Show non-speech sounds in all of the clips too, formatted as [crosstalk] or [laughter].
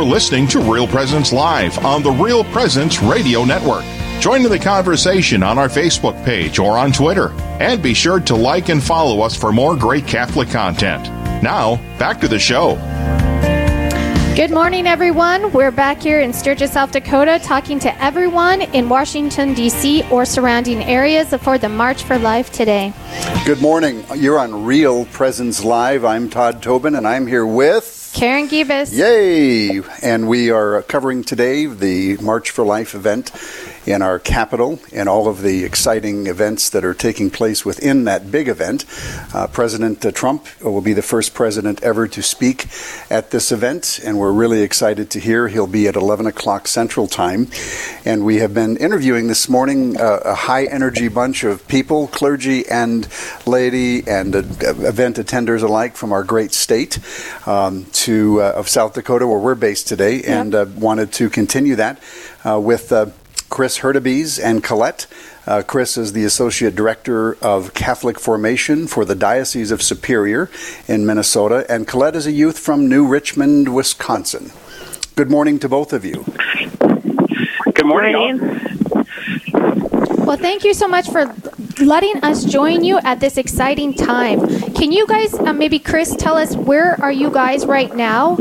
You're listening to Real Presence Live on the Real Presence Radio Network. Join in the conversation on our Facebook page or on Twitter. And be sure to like and follow us for more great Catholic content. Now, back to the show. Good morning, everyone. We're back here in Sturgis, South Dakota, talking to everyone in Washington, D.C. or surrounding areas for the March for Life today. Good morning. You're on Real Presence Live. I'm Todd Tobin, and I'm here with. Karen Gibas. Yay! And we are covering today the March for Life event in our capital and all of the exciting events that are taking place within that big event. Uh, president uh, Trump will be the first president ever to speak at this event, and we're really excited to hear. He'll be at 11 o'clock Central Time. And we have been interviewing this morning uh, a high energy bunch of people, clergy and laity, and uh, event attenders alike from our great state um, to uh, of South Dakota, where we're based today, yep. and uh, wanted to continue that with Chris Hurtubise and Colette. Uh, Chris is the Associate Director of Catholic Formation for the Diocese of Superior in Minnesota, and Colette is a youth from New Richmond, Wisconsin. Good morning to both of you. Good morning. Well, thank you so much for letting us join you at this exciting time. Can you guys, uh, maybe Chris, tell us where are you guys right now?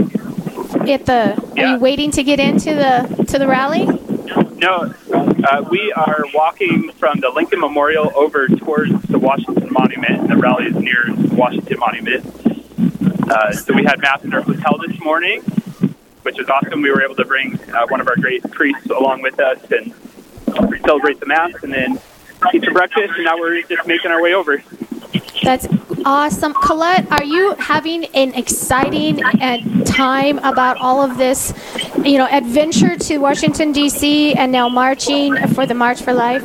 At the, yeah. are you waiting to get into the to the rally? No, uh, we are walking from the Lincoln Memorial over towards the Washington Monument. and The rally is near the Washington Monument. Uh, so we had mass in our hotel this morning, which was awesome. We were able to bring uh, one of our great priests along with us and celebrate the mass, and then eat some breakfast. And now we're just making our way over. That's awesome. Colette, are you having an exciting uh, time about all of this, you know, adventure to Washington, D.C., and now marching for the March for Life?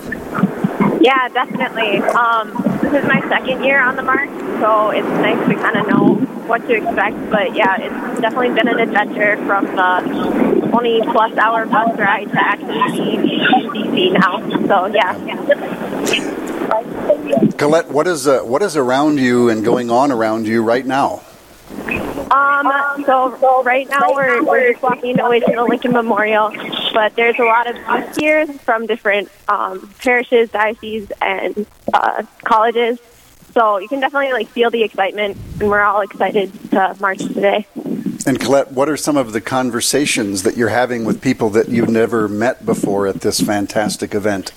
Yeah, definitely. Um, this is my second year on the march, so it's nice to kind of know what to expect. But yeah, it's definitely been an adventure from the 20 plus hour bus ride to actually being in DC now. So yeah. yeah. Colette, what is uh, what is around you and going on around you right now? Um, so, right now we're, we're just walking away to the Lincoln Memorial, but there's a lot of here from different um, parishes, dioceses, and uh, colleges. So you can definitely like feel the excitement, and we're all excited to march today. And Colette, what are some of the conversations that you're having with people that you've never met before at this fantastic event?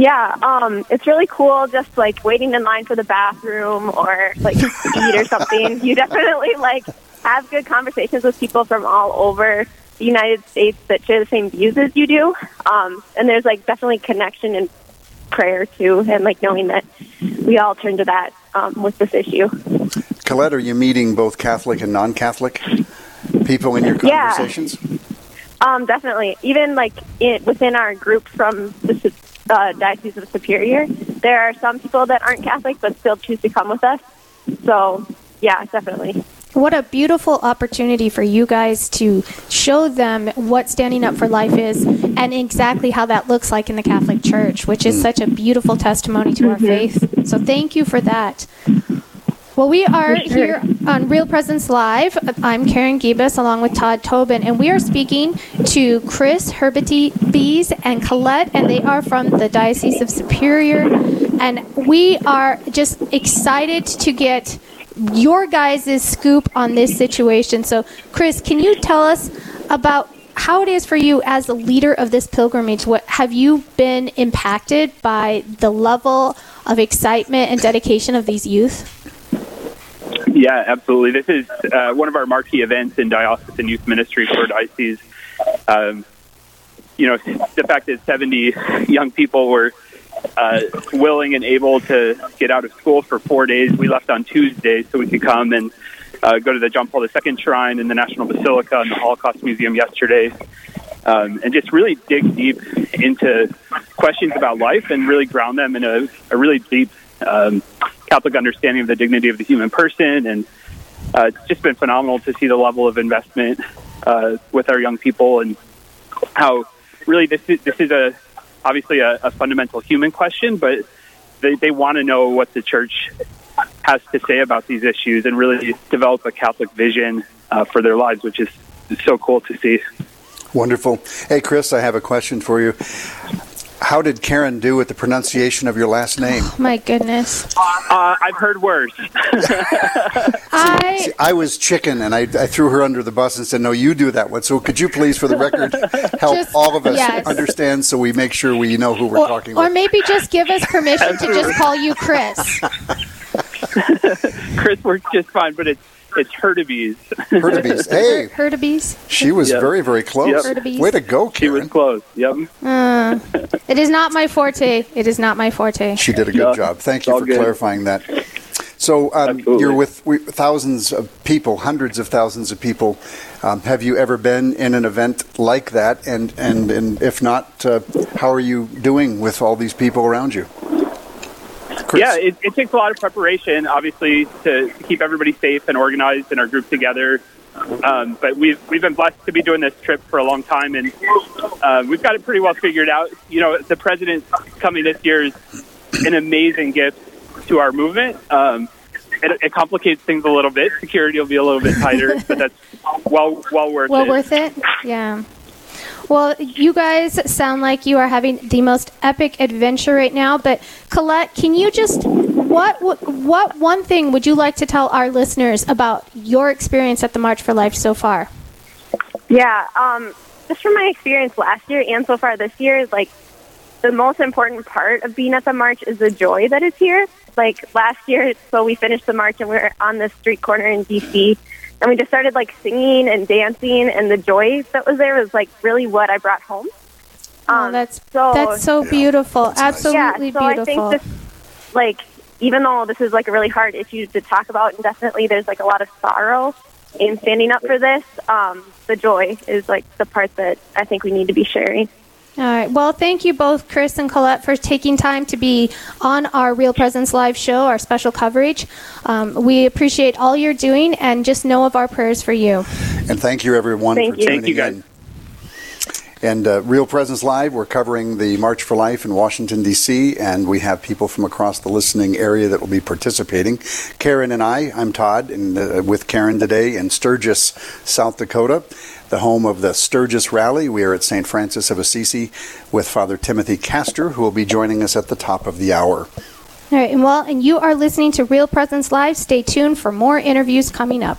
Yeah, um, it's really cool just like waiting in line for the bathroom or like to eat or something. You definitely like have good conversations with people from all over the United States that share the same views as you do. Um, and there's like definitely connection and prayer too, and like knowing that we all turn to that um, with this issue. Colette, are you meeting both Catholic and non-Catholic people in your conversations? Yeah. Um, definitely. Even like it, within our group from the uh, Diocese of Superior, there are some people that aren't Catholic but still choose to come with us. So, yeah, definitely. What a beautiful opportunity for you guys to show them what standing up for life is and exactly how that looks like in the Catholic Church, which is such a beautiful testimony to mm-hmm. our faith. So, thank you for that. Well, we are here on Real Presence Live. I'm Karen Gibas along with Todd Tobin, and we are speaking to Chris Hurtubise and Colette, and they are from the Diocese of Superior. And we are just excited to get your guys' scoop on this situation. So, Chris, can you tell us about how it is for you as a leader of this pilgrimage? What have you been impacted by the level of excitement and dedication of these youth? [laughs] Yeah, absolutely. This is uh, one of our marquee events in diocesan youth ministry for diocese. Um, you know, the fact that 70 young people were uh, willing and able to get out of school for four days. We left on Tuesday so we could come and uh, go to the John Paul II Shrine and the National Basilica and the Holocaust Museum yesterday. Um, and just really dig deep into questions about life and really ground them in a, a really deep um, Catholic understanding of the dignity of the human person, and uh, it's just been phenomenal to see the level of investment uh, with our young people and how really this is this is a obviously a, a fundamental human question, but they, they want to know what the church has to say about these issues and really develop a Catholic vision uh, for their lives, which is so cool to see. Wonderful. Hey, Chris, I have a question for you. How did Karen do with the pronunciation of your last name? Oh, my goodness. Uh, I've heard worse. [laughs] I See, I was chicken, and I, I threw her under the bus and said, "No, you do that one." So, could you please, for the record, help Just- all of us yes. understand so we make sure we know who we're or, talking or about? maybe just give us permission to just call you Chris. [laughs] Chris works just fine, but it's it's Hurtubise. Hurtubise. Hey, Hurtubise. she was Yep. very, very close. Yep. Way to go, She was close. Yep. It is not my forte. It is not my forte. She did a good Yeah, job. Thank you for good. clarifying that. So um, you're with we, thousands of people, hundreds of thousands of people. Um, have you ever been in an event like that? And and, and if not, uh, how are you doing with all these people around you? Chris? Yeah, it, it takes a lot of preparation, obviously, to, to keep everybody safe and organized and our group together. Um, but we've we've been blessed to be doing this trip for a long time, and uh, we've got it pretty well figured out. You know, the president coming this year is an amazing gift to our movement. Um, it, it complicates things a little bit. Security will be a little bit tighter, [laughs] but that's well well worth it. Well it. worth it? Yeah. Well, you guys sound like you are having the most epic adventure right now. But Colette, can you just what what what one thing would you like to tell our listeners about your experience at the March for Life so far? Yeah, um, just from my experience last year and so far this year, is like the most important part of being at the march is the joy that is here. Like last year, so we finished the march and we were on this street corner in DC, and we just started like singing and dancing, and the joy that was there was like really what I brought home. Oh, Um, that's so that's so beautiful. That's nice. Absolutely yeah, so I beautiful. think this, like, even though this is like a really hard issue to talk about, and definitely there's like a lot of sorrow in standing up for this, um, the joy is like the part that I think we need to be sharing. All right. Well, thank you both, Chris and Colette, for taking time to be on our Real Presence Live show, our special coverage. Um, we appreciate all you're doing, and just know of our prayers for you. And thank you, everyone, Thank for you. tuning Thank you, guys. in. And uh, Real Presence Live, we're covering the March for Life in Washington, D.C., and we have people from across the listening area that will be participating. Karen and I, I'm Todd, and with Karen today in Sturgis, South Dakota, the home of the Sturgis Rally. We are at St. Francis of Assisi with Father Timothy Castor, who will be joining us at the top of the hour. All right. And well, and you are listening to Real Presence Live. Stay tuned for more interviews coming up.